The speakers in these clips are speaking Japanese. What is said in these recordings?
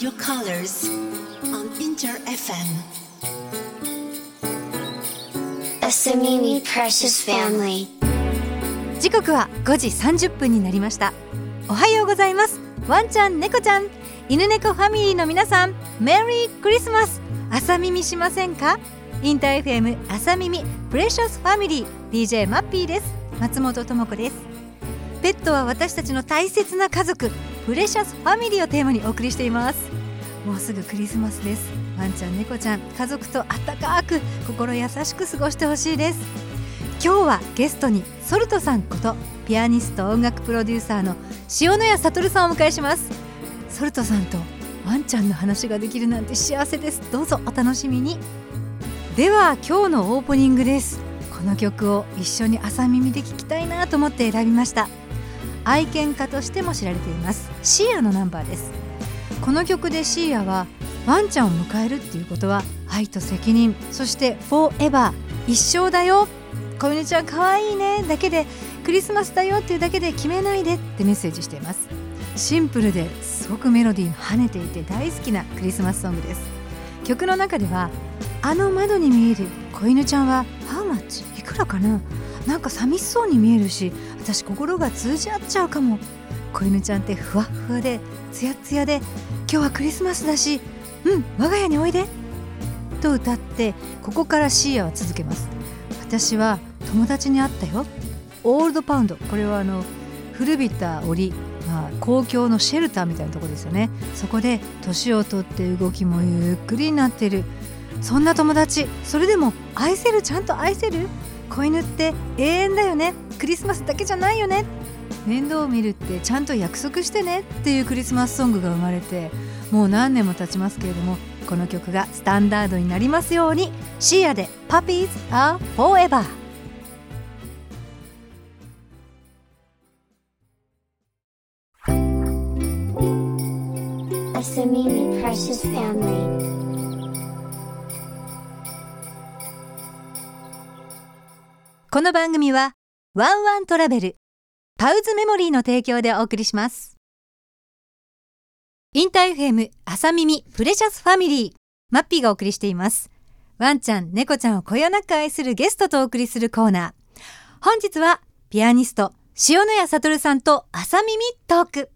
Your colors on Inter FM. Asamimi Precious Family. 時刻は5時30分になりました。おはようございます。ワンちゃん猫ちゃん。犬猫ファミリーの皆さんメリークリスマス朝耳しませんか？インター FM 朝耳プレシャスファミリー DJ マッピーです。松本智子です。ペットは私たちの大切な家族 Precious Family をテーマにお送りしています。もうすぐクリスマスです。ワンちゃん猫ちゃん家族とあったかく心優しく過ごしてほしいです。今日はゲストにソルトさんことピアニスト音楽プロデューサーの塩谷哲さんをお迎えします。ソルトさんとワンちゃんの話ができるなんて幸せです。どうぞお楽しみに。では今日のオープニングです。この曲を一緒に朝耳で聴きたいなと思って選びました。愛犬家としても知られています。シーアのナンバーです。この曲でシーアはワンちゃんを迎えるっていうことは愛と責任そして「フォーエバー一生だよ。小犬ちゃん可愛いね。だけでクリスマスだよっていうだけで決めないでってメッセージしています。シンプルですごくメロディー跳ねていて大好きなクリスマスソングです。曲の中ではあの窓に見える子犬ちゃんはハウマッチ？いくらかな？なんか寂しそうに見えるし私心が通じ合っちゃうかも。子犬ちゃんってふわっふわでツヤツヤで今日はクリスマスだしうん我が家においでと歌ってここからシーアは続けます。私は友達に会ったよ。オールドパウンド。これはあの古びた檻、まあ、公共のシェルターみたいなとこですよね。そこで年をとって動きもゆっくりになってる。そんな友達。それでも愛せる？ちゃんと愛せる？子犬って永遠だよね。クリスマスだけじゃないよね。面倒を見るってちゃんと約束してねっていうクリスマスソングが生まれてもう何年も経ちますけれどもこの曲がスタンダードになりますように。シーアで「Puppies are Forever」「Asamimi Precious Family. この番組はワンワントラベル Paws Memory の提供でお送りします。インター FM 朝耳プレシャスファミリーマッピーがお送りしています。ワンちゃん猫ちゃんをこよなく愛するゲストとお送りするコーナー。本日はピアニスト塩谷悟さんと朝耳トーク。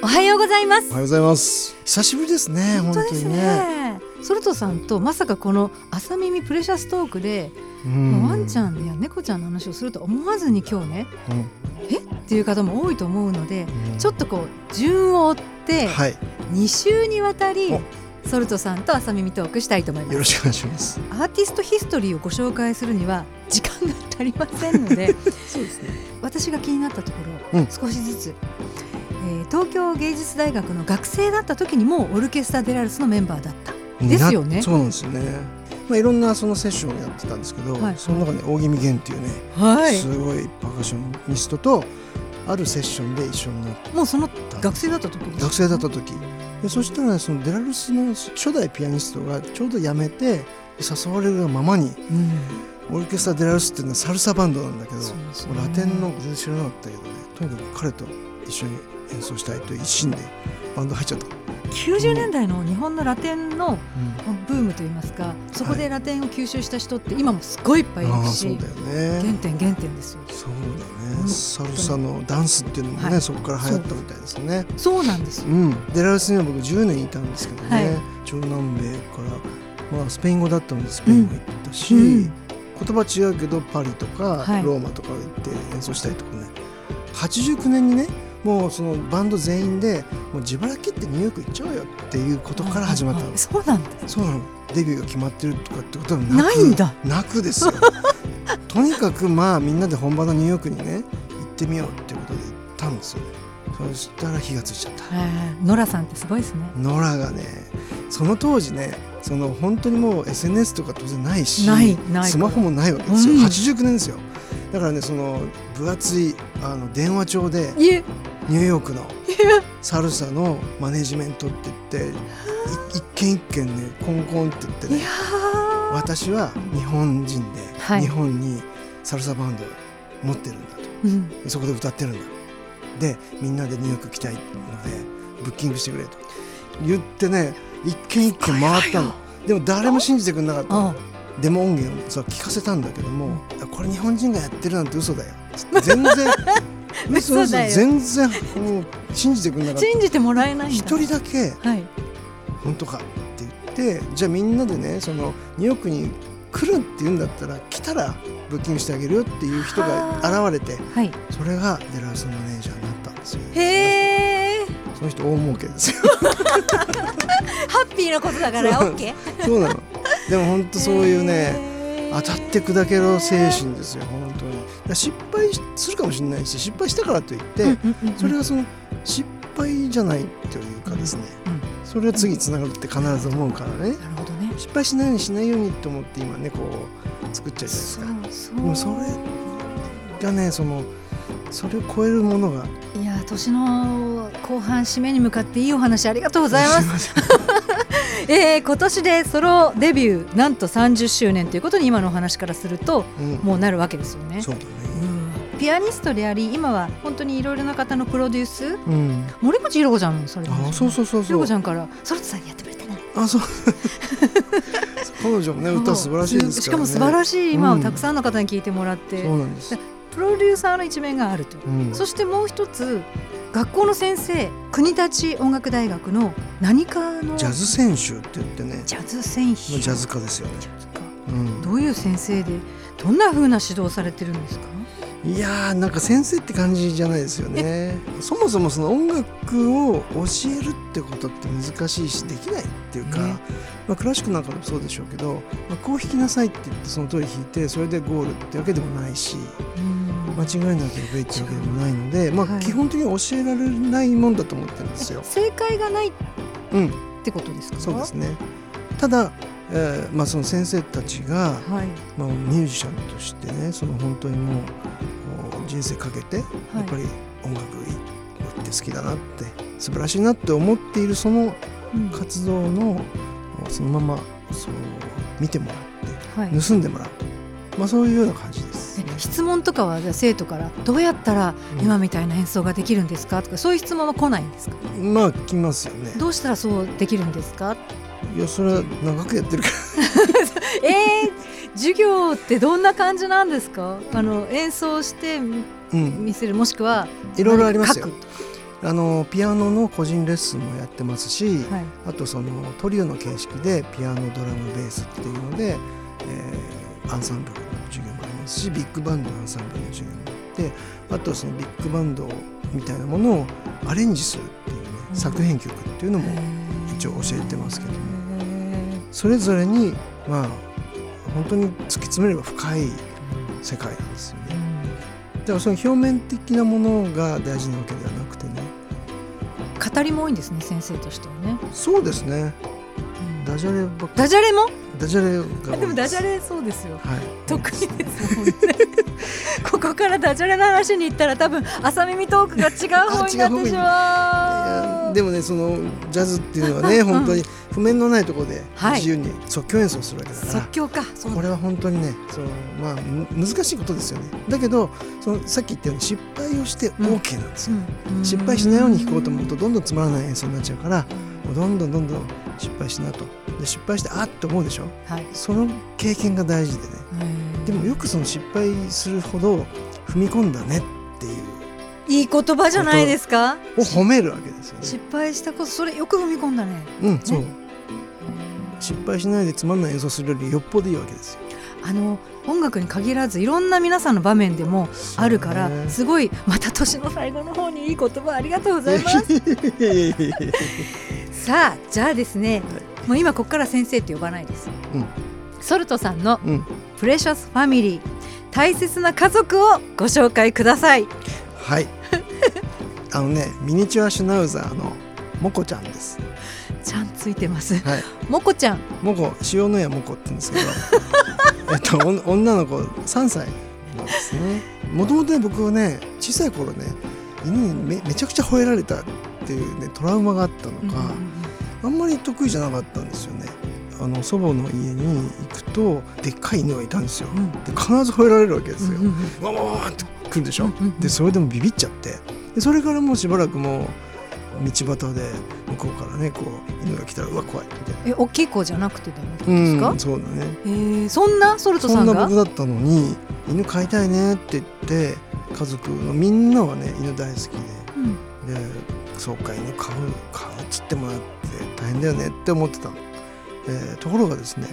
おはようございます。おはようございます。久しぶりですね、本当ですにね。ねソルトさんとまさかこの朝耳プレシャストークで、うん。ワンちゃんや猫ちゃんの話をすると思わずに今日ねうん。え？っていう方も多いと思うのでうん。ちょっとこう順を追ってはい、2週にわたりお。ソルトさんと朝耳トークしたいと思います。よろしくお願いします。アーティストヒストリーをご紹介するには時間が足りませんので そうですね。私が気になったところ、うん。少しずつ、えー東京芸術大学の学生だった時にもうオルケストラ・デラルスのメンバーだったですよね。なそうなんですよね。まあいろんなそのセッションをやってたんですけど、はい。その中に大気味源っていうね、はすごいパーカッショニストとあるセッションで一緒になっもうその学生だった時学生だった時、でそしたらそのデラルスの初代ピアニストがちょうど辞めてで誘われるままにうん。オルケストラ・デラルスっていうのはサルサバンドなんだけど、ね。ラテンの全然知らなかったけどねとにかく彼と一緒に演奏したいと一心でバンド入っちゃった、90年代の日本のラテンのブームといいますかそこでラテンを吸収した人って今もすごいいっぱいいるし、ああそうだよね。原点原点ですよ。そうだうん。ねサルサのダンスっていうのもね、はい。そこから流行ったみたいですね。そう。なんですよ。うん。デラルスには僕10年いたんですけどね、はい。中南米から、まあ、スペイン語だったのでスペイン語行ったし、うん。言葉違うけどパリとか、はい。ローマとか行って演奏したりとかね。89年にねもうそのバンド全員でもう自腹切ってニューヨーク行っちゃおうよっていうことから始まったの、はいそうなんだ。そうなの。デビューが決まってるとかってことはなくないんだ。なくですよ。とにかくまあみんなで本場のニューヨークにね行ってみようっていうことで行ったんですよね。そしたら火がついちゃった。えー。ノラさんってすごいですね。ノラがねその当時ねその本当にもう SNS とか当然ないしないない。スマホもないわけですよ、うん。89年ですよ。だからねその分厚いあの電話帳でニューヨークの サルサのマネジメントって言ってい一軒一軒ねコンコンって言ってね私は日本人で、はい。日本にサルサバンド持ってるんだと。うん。そこで歌ってるんだ。でみんなでニューヨーク来たいのでブッキングしてくれと。言ってね一軒一軒回ったの。でも誰も信じてくれなかったの。デモ音源をさ聞かせたんだけども、これ日本人がやってるなんて嘘だよ。全然 嘘だよ。全然もう信じてくれなかった。信じてもらえない一人だ。けはい。本当かって言ってじゃあみんなでねそのニューヨークに来るって言うんだったら来たらブッキングしてあげるよっていう人が現れてはい。それがデラウスのマネージャーになったんですよ。へえその人大儲けですよ。ハッピーなことだから OK そうなの。でも本当そういうね当たって砕けろ精神ですよ本当に。失敗するかもしれないし失敗したからといって、それはその失敗じゃないというかですね、うんそれは次につながるって必ず思うからね。なるほどね。失敗しないようにしないようにと思って今ねこう作っちゃうじゃないですかでもそれがねそのそれを超えるものが。いや年の後半締めに向かっていいお話ありがとうございます。すえー、今年でソロデビューなんと30周年ということに今のお話からするとうん。もうなるわけですよね。そうだね。ピアニストであり今は本当にいろいろな方のプロデュース？うん。森口博子ちゃんもそれ。あそうそうそうひそう。ろこちゃんからソロトさんにやってくれてねあそう。彼女もね歌素晴らしいですからね。しかも素晴らしい今をうん。たくさんの方に聞いてもらって、そうなんです、プロデューサーの一面があると、うん、そしてもう一つ学校の先生国立音楽大学の何かのジャズ選手って言ってね。ジャズ選手。ジャズ家ですよね、ジャうん、どういう先生でどんな風な指導をされてるんですか？いやーなんか先生って感じじゃないですよね。そもそもその音楽を教えるってことって難しいしできないっていうか、ね。まあ、クラシックなんかもそうでしょうけど、まあ、こう弾きなさいって言ってその通り弾いてそれでゴールってわけでもないし。うん間違いなければいいってわけでもないので、まあ、はい基本的には教えられないもんだと思ってるんですよ。正解がないっうん、てことですか？そうですね。ただ、えーまあ、その先生たちが、はい。まあ、ミュージシャンとしてねその本当にもう人生かけてやっぱり音楽って好きだなって素晴らしいなって思っているそのうん。活動のそのままそう見てもらっはい。て盗んでもらう。と、まあ、そういうような感じで。質問とかはじゃあ生徒からどうやったらうん。今みたいな演奏ができるんですか？とかそういう質問は来ないんですか？まあ来ますよね。どうしたらそうできるんですか？いやそれは長くやってるか えー、授業ってどんな感じなんですか？あの演奏してら、うん、見せるもしくはいろいろありますよ。あのピアノの個人レッスンもやってますし、はい。あとそのトリオの形式でピアノドラムベースっていうので、えーアンサンブルますしビッグバンドのアンサンブルの授業もあってあとそのビッグバンドみたいなものをアレンジするっていうね、うん。作編曲っていうのも一応教えてますけどもへそれぞれにまあ本当に突き詰めれば深い世界なんですよね。ーだからその表面的なものが大事なわけではなくてね。語りも多いんですね先生としてはね、そうですね。うん。ダジャレばダジャレも？ダジャレでもダジャレそうですよ。はい。得意ですもんね。ここからダジャレの話に行ったら多分朝耳トークが違う方になってしいまう。やでもねそのジャズっていうのはねうん本当に譜面のないところではい。自由に即興演奏するわけだから、即興か。これは本当にねそうまあむ難しいことですよね。だけどそのさっき言ったように失敗をして OK なんですよ、うん。失敗しないように弾こうと思うとどんどんつまらない演奏になっちゃうからもうどんどんどんどん失敗しなと。で失敗してあっと思うでしょ？はい。その経験が大事でね。でもよくその失敗するほど踏み込んだねっていう。いい言葉じゃないですか？を褒めるわけですよね。失敗したことそれよく踏み込んだね。うんそう。失敗しないでつまんない演奏するよりよっぽどいいわけですよ。あの音楽に限らずいろんな皆さんの場面でもあるからねすごいまた年の最後の方にいい言葉ありがとうございますさあじゃあですねもう今ここから先生って呼ばないです、うん。ソルトさんのうん。プレシャスファミリー大切な家族をご紹介ください。はい。あのねミニチュアシュナウザーのモコちゃんです。ちゃんついてます。はい。もこちゃん。モコ塩の屋モコって言うんですけど。えっと女の子3歳なんですね。もともとね僕はね小さい頃ね犬にめめちゃくちゃ吠えられたっていうねトラウマがあったのか、あんまり得意じゃなかったんですよね。あの祖母の家に行くとでっかい犬がいたんですよ。うん。で必ず吠えられるわけですよ。うんうんわわわわって来るでしょ？でそれでもビビっちゃって。でそれからもうしばらくもう道端で向こうからねこう犬が来たらうわ怖いみたいな。え大きい子じゃなくてでもってことですか、うん、そうだね。えー、そんな？ソルトそんなさんが僕だったのに犬飼いたいねって言って家族のみんなはね犬大好きでそうか犬飼う飼うっつってもらって大変だよねって思ってたの、えーところがですね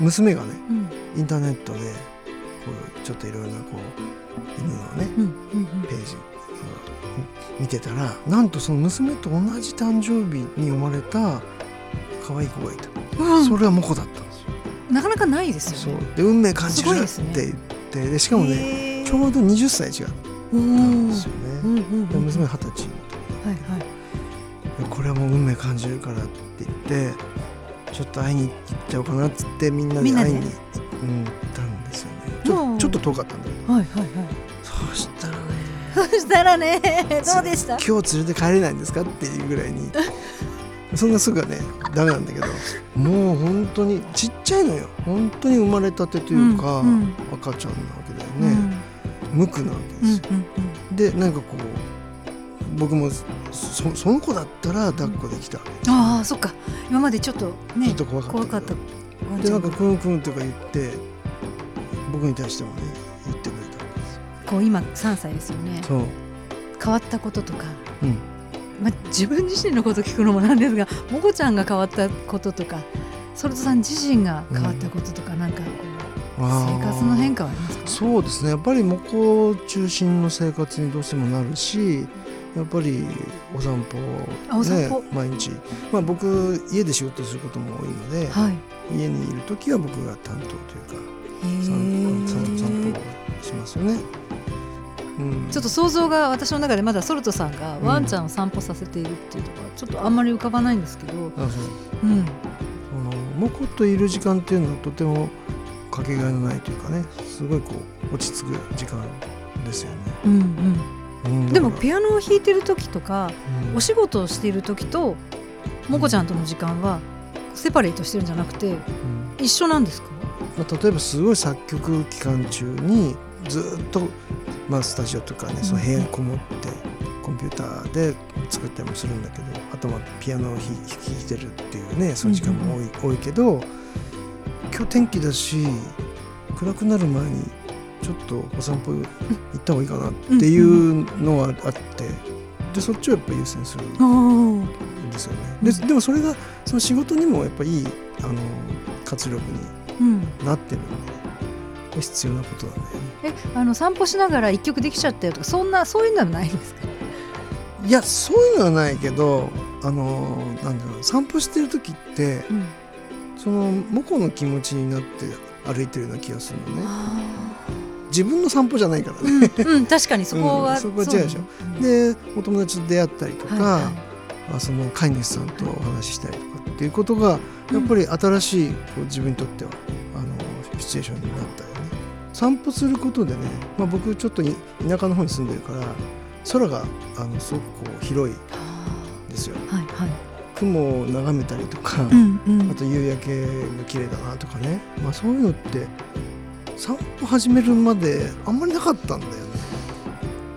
娘がねうん。インターネットでこうちょっといろいろなこう犬のねうんうんページを見てたらなんとその娘と同じ誕生日に生まれた可愛い子がいた、うん。それはモコだったんですよ。なかなかないですそう。よねで運命感じるって言ってでしかもねねちょうど20歳違ったんですようん。ね。うんうん。で娘二十歳の時はいはいでこれはもう運命感じるからって言ってちょっと会いに行っちゃおうかなっつってみんなで会いに、うん、行ったんですよね。ちょちょっと遠かったんだけど。はいはいはい。そうしたらねそしたらねどうでした？今日連れて帰れないんですかっていうぐらいに。そんなすぐはねダメなんだけどもう本当にちっちゃいのよ。本当に生まれたてというか、うんうん。赤ちゃんなわけだようん。ね、無垢なわけうんですよ、でなんかこう僕もそその子だったら抱っこできたああそっか。今までちょっとねちょっと怖かった。怖かった。でなんんかクンクンとか言って僕に対してもね言ってくれたですよ。こう今3歳ですよね。そう。変わったこととか、うん。まあ、自分自身のこと聞くのもなんですがもこちゃんが変わったこととかソルトさん自身が変わったこととか、なんかこう生活の変化はありますか？そうですね。やっぱり向こう中心の生活にどうしてもなるしやっぱりお散歩毎日、まあ、僕家で仕事することも多いので、はい。家にいる時は僕が担当というかへ散ー散散歩をしますよね。うん、ちょっと想像が私の中でまだソルトさんがワンちゃんを散歩させているっていうところはちょっとあんまり浮かばないんですけど、あそう。うん、あのモコといる時間っていうのはとてもかけがえのないというかねすごいこう落ち着く時間ですよね。うんうんうんでもピアノを弾いてる時とかお仕事をしている時ともこちゃんとの時間はセパレートしてるんじゃなくてうん。一緒なんですか？まあ、例えばすごい作曲期間中にずっと、まあ、スタジオとかねその部屋にこもってコンピューターで作ったりもするんだけどあとまあピアノを弾弾いてるっていうねそういう時間も多い,、多いけど今日天気だし暗くなる前にちょっとお散歩行った方がいいかなっていうのはあってでそっちをやっぱ優先するおんですよね。ででもそれがその仕事にもやっぱいいあの活力にうん、なってるんで必要なことだよね。えあの散歩しながら一曲できちゃったよとかそんなそういうのはないんですか？いやそういうのはないけどあのなんだろう散歩してる時ってうん。そのモコの気持ちになって歩いてるような気がするのね。あ自分の散歩じゃないからーね。うん、うん、確かにそこは、うんそこは違うでしょ。うん。でお友達と出会ったりとか、はいはあその飼い主さんとお話ししたりとかっていうことがやっぱり新しいこう自分にとってはあのシチュエーションになったよね。散歩することでね、まあ、僕ちょっとい田舎の方に住んでるから空があのすごくこう広いですよ。ーはいはい。雲を眺めたりとか、うんうん。あと夕焼けが綺麗だなとかね、まあ、そういうのって散歩始めるまであんまりなかったんだよね。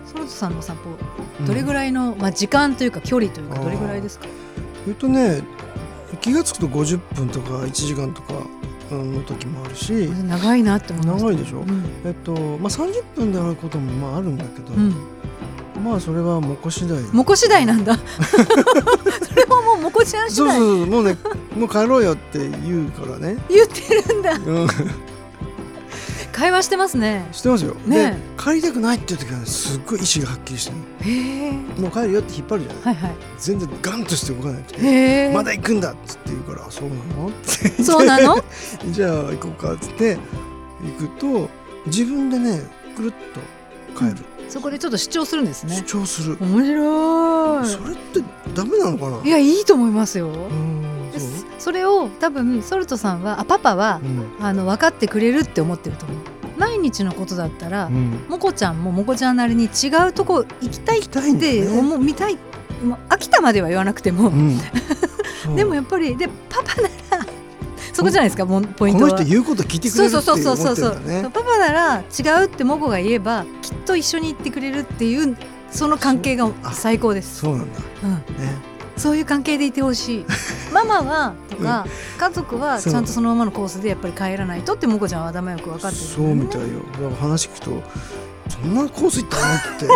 ソルトさんの散歩どれぐらい、らいの、まあ、時間というか距離というかどれぐらいですか？えっとね気が付くと50分とか1時間とかうんの時もあるし。長いなって思います長いでしょ？うん。えっとまあ、30分であることもまああるんだけど、うん、まあそれはモコ次第もこ次第なんだ。それももうもこちゃん次そうそう第そうもうねもう帰ろうよって言うからね、言ってるんだ。うん、会話してますね。してますよ、ね。で帰りたくないっていう時はねすっごい意志がはっきりしてもう帰るよって引っ張るじゃない。はいはい。全然ガンとして動かなくてまだ行くんだっつって言うからあそうなの？っ てそうなの？じゃあ行こうかっつって行くと自分でねくるっと帰る、そこでちょっと主張するんです主ね張する、面白それってダメなのかな？いいやいいと思いますよ。うんそれを多分ソルトさんはあパパはうん。あの分かってくれるって思ってると思う。毎日のことだったら、うん。もこちゃんももこちゃんなりに違うとこ行きたいって思う、見たいもう飽きたまでは言わなくても、うん。でもやっぱりでパパならそこじゃないですかもうポイントは。この人言うこと聞いてくれるってそうそう思ってそうそうそう、パパなら違うってモコが言えばきっと一緒に行ってくれるっていうその関係があ最高です。そうなんだ。うん、ねそういう関係でいてほしい。ママはとか家族はちゃんとそのままのコースでやっぱり帰らないとってモコちゃんは頭よく分かってる、ね、そうみたいよ。だから話聞くとそんなコース行ったのって。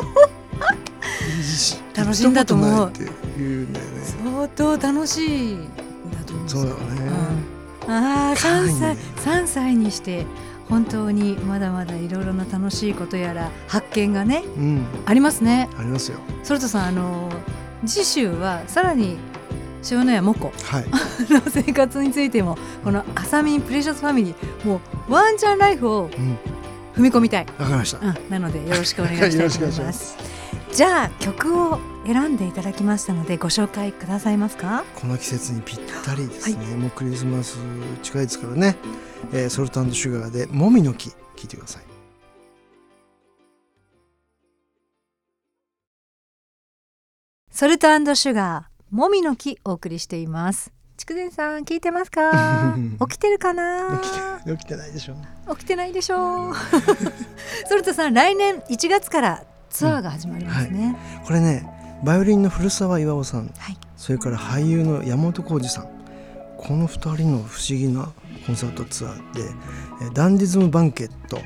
楽しいんだと思う。行って言うんだよね。相当楽しいそうだよね、うん、ああ3深いね。歳3歳にして本当にまだまだいろいろな楽しいことやら発見がねうん。ありますね。ありますよ。ソルトさんあの次週はさらに塩谷モコはい。の生活についてもこのアサミンプレシャスファミリーもうワンチャンライフをうん。踏み込みたい、わかりました。うん、なので よろしくお願いしまます。じゃあ曲を選んでいただきましたのでご紹介くださいますか？この季節にぴったりですね、もうクリスマス近いですからね、えーソルトシュガーでもみの木聞いてくださいソルトシュガーもみの木お送りしています。筑前さん聞いてますか？起きてるかな？起きてないでしょ起きてないでしょう。ソルトさん来年1月からツアーが始まりますね、これねバイオリンの古澤巌さんはい。それから俳優の山本浩二さん。この2人の不思議なコンサートツアーでえーダンディズムバンケット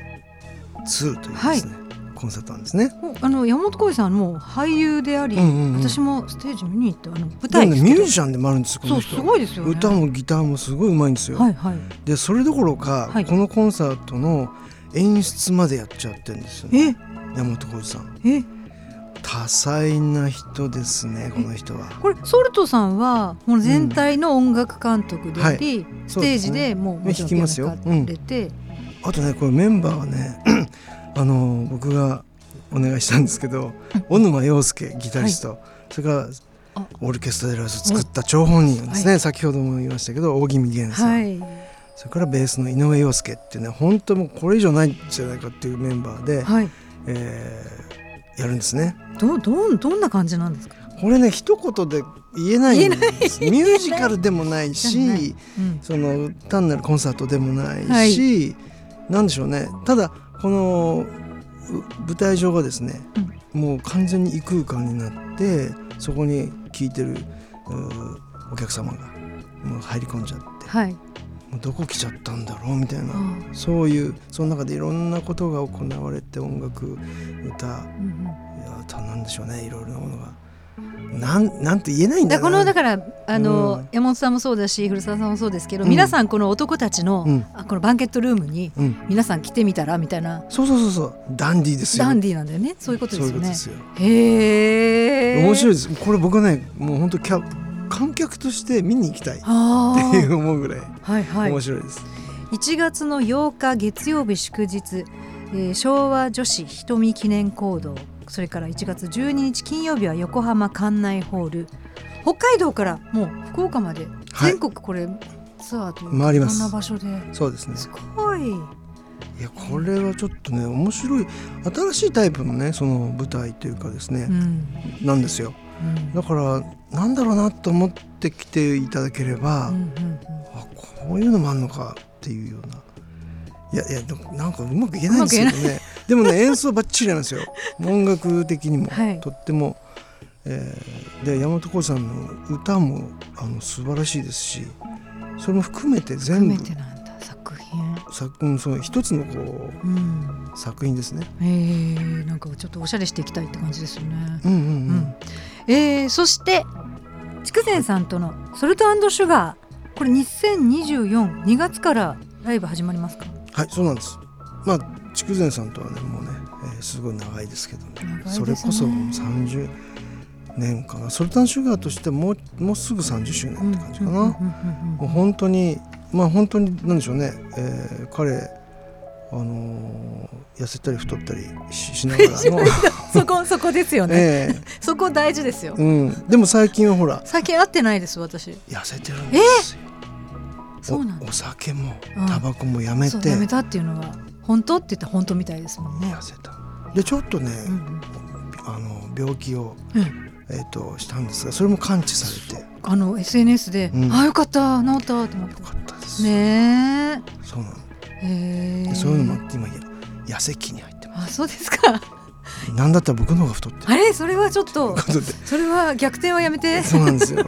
2というですね、コンサートなんですね。おあの山本浩二さんも俳優であり、うんうんうん。私もステージ見に行ってあの舞台ですけどミュージシャンでもあるんですよこそうの人。すごいですよね。歌もギターもすごいうまいんですよ。はいはい。でそれどころか、はい。このコンサートの演出までやっちゃってるんですよ、ね、え？山本浩二さん。え？多彩な人ですねこの人は。これソルトさんはもう全体の音楽監督であり、ステージでもうもちろん弾きますよ。ピアノかれて、あとねこれメンバーはねあの僕がお願いしたんですけど小沼洋介ギタリスト、それからあ。オルケストラデラスを作った張本人ですね、は先ほども言いましたけど大木美源さん、はい。それからベースの井上陽介っていうね本当もうこれ以上ないんじゃないかっていうメンバーで、はい。えーやるんですね。どどんどんな感じなんですか、これね一言で言えないんです。ミュージカルでもないじゃない。しうん、その単なるコンサートでもないはい。し、なんでしょうね。ただこのう舞台上がですね、もう完全に異空間になってそこに聴いてるうお客様がもう入り込んじゃってはい。もうどこ来ちゃったんだろうみたいなあそういうその中でいろんなことが行われて音楽歌いうんうん。やたなんでしょうねいろいろなものがなんなんて言えないんだこのだからあの、うん。山本さんもそうだし古澤さんもそうですけど、うん。皆さんこの男たちの,、うん。あこのバンケットルームにうん。皆さん来てみたらみたいな。そうそうそうそう。ダンディーですよ。ダンディーなんだよね。そういうことですよね。へえ面白いです。これ僕はねもう本当キャ観客として見に行きたいっあていう思うぐらいあはいはい。面白いです、1月の8日月曜日祝日、えー昭和女子瞳記念講堂それから1月12日金曜日は横浜館内ホール。北海道からもう福岡まで。はい。全国これツアーと回ります。んな場所で。そうですね。すごい。いやこれはちょっとね面白い。新しいタイプのねその舞台というかですねう、ん。なんですよ。うん。だからなんだろうなと思ってきていただければ、うんうん。あこういうのもあんのかっていうようないやいやでもなんかうまく言えないんですけどね。でもね演奏ばっちりなんですよ。音楽的にも、はい。とっても、えーで山本浩二さんの歌もあの素晴らしいですしそれも含めて含全部作品。作うんその一つのこうん。う作品ですね。えー、なんかちょっとおしゃれしていきたいって感じですよね。うんうんううん。んえー、そして筑前さんとのソルトシュガー。これ20242月からライブ始まりますか？はいそうなんです。まあ筑前さんとはねもうね、えーすごい長いですけどね。ね。それこそ30年かなソルタンシュガーとしてもうもうすぐ30周年って感じかな。もう本当にまあ本当になんでしょうね、えー彼あのー痩せたり太ったりししながらの。そこそこですよね、え そこ大事ですよ。えうん、でも最近はほら。最近会ってないです私。痩せてるんですよ、そうなんだ。おお酒もうん。タバコもやめて。そうやめたっていうのは本当って言ったら本当みたいですもんね。痩せた。でちょっとね、うんあの病気を、うんえー、としたんですがそれも完治されて。よあの SNS で、うん。あよかった治ったと思って。かったです。ねそうなの。えへえ。そういうのもあって今や痩せ期に入ってまあそうですか。すなんだったら僕の方が太ってる。あれ？それはちょっとそれは逆転はやめて。そうなんですよ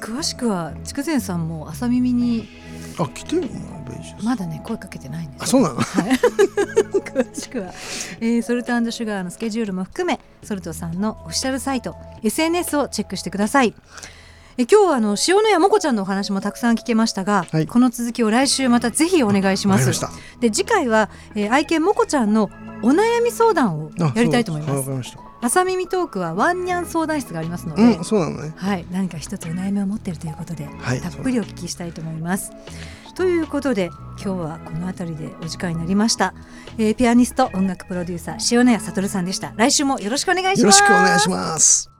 詳しくは筑前さんも朝耳にとあ来てるの？まだね声かけてないんですあそうなの？はい、詳しくは、えーソルトシュガーのスケジュールも含めソルトさんのオフィシャルサイト SNS をチェックしてください。え今日はあの塩野谷もこちゃんのお話もたくさん聞けましたが、はい。この続きを来週またぜひお願いします。で次回は、えー愛犬もこちゃんのお悩み相談をあやりたいと思います。そう。わかりました朝耳トークはワンニャン相談室がありますので、うんそうなのね。はい、何か一つお悩みを持っているということで、はい。たっぷりお聞きしたいと思います。ということで今日はこの辺りでお時間になりました、えーピアニスト音楽プロデューサー塩谷哲さんでした。来週もよろしくお願いしよろますしくお願いします。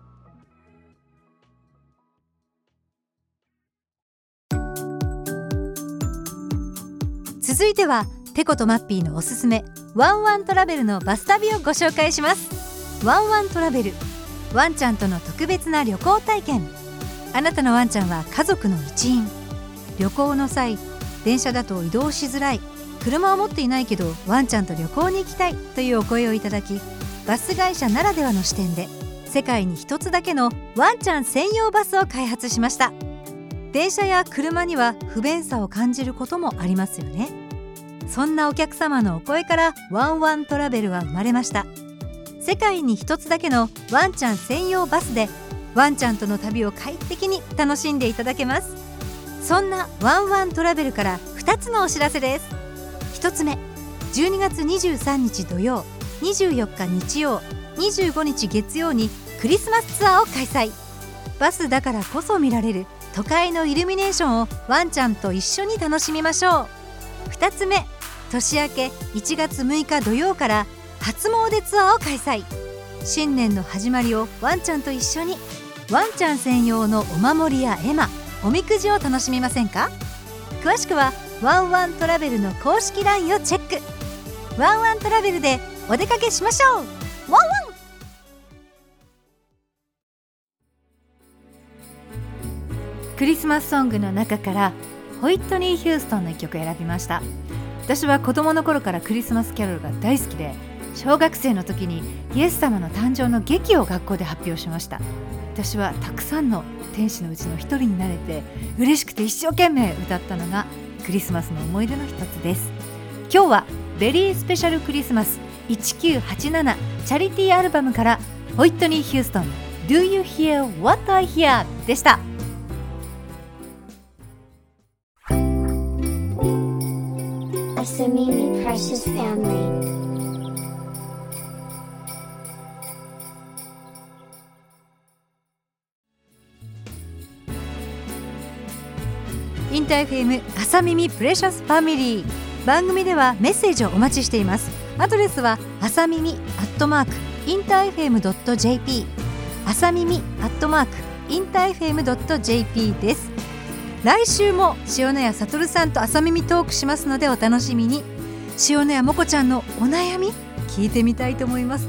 続いてはテコとマッピーのおすすめワンワントラベルのバス旅をご紹介しますワンワントラベル。ワンちゃんとの特別な旅行体験。あなたのワンちゃんは家族の一員。旅行の際電車だと移動しづらい。車を持っていないけどワンちゃんと旅行に行きたい。というお声をいただきバス会社ならではの視点で世界に一つだけのワンちゃん専用バスを開発しました。電車や車には不便さを感じることもありますよね。そんなお客様のお声からワンワントラベルは生まれました。世界に一つだけのワンちゃん専用バスでワンちゃんとの旅を快適に楽しんでいただけます。そんなワンワントラベルから2つのお知らせです。1つ目12月23日土曜24日日曜25日月曜にクリスマスツアーを開催。バスだからこそ見られる都会のイルミネーションをワンちゃんと一緒に楽しみましょう。2つ目年明け1月6日土曜から初詣ツアーを開催。新年の始まりをワンちゃんと一緒にワンちゃん専用のお守りや絵馬おみくじを楽しみませんか？詳しくはワンワントラベルの公式 LINE をチェック。ワンワントラベルでお出かけしましょう。ワンワン!クリスマスソングの中からホイットニー・ヒューストンの一曲選びました。私は子供の頃からクリスマスキャロルが大好きで小学生の時にイエス様の誕生の劇を学校で発表しました。私はたくさんの天使のうちの一人になれて嬉しくて一生懸命歌ったのがクリスマスの思い出の一つです。今日はベリースペシャルクリスマス1987チャリティーアルバムからホイットニー・ヒューストン Do You Hear What I Hear? でした。ター FM 朝みみ Precious Family 番組ではメッセージをお待ちしています。アドレスは朝耳アットマークインターフェム .jp 朝耳アットマークインターフェム .jp です。来週も塩谷哲さんと朝みみトークしますのでお楽しみに。塩谷もこちゃんのお悩み聞いてみたいと思います。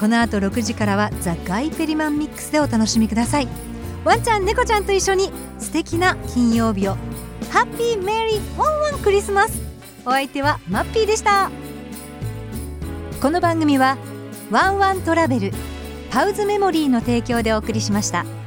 この後6時からは The Guy Perryman Mix でお楽しみください。ワンちゃん猫ちゃんと一緒に素敵な金曜日をハッピーメリーワンワンクリスマスお相手はマッピーでしたこの番組はワンワントラベルパウズメモリーの提供でお送りしました。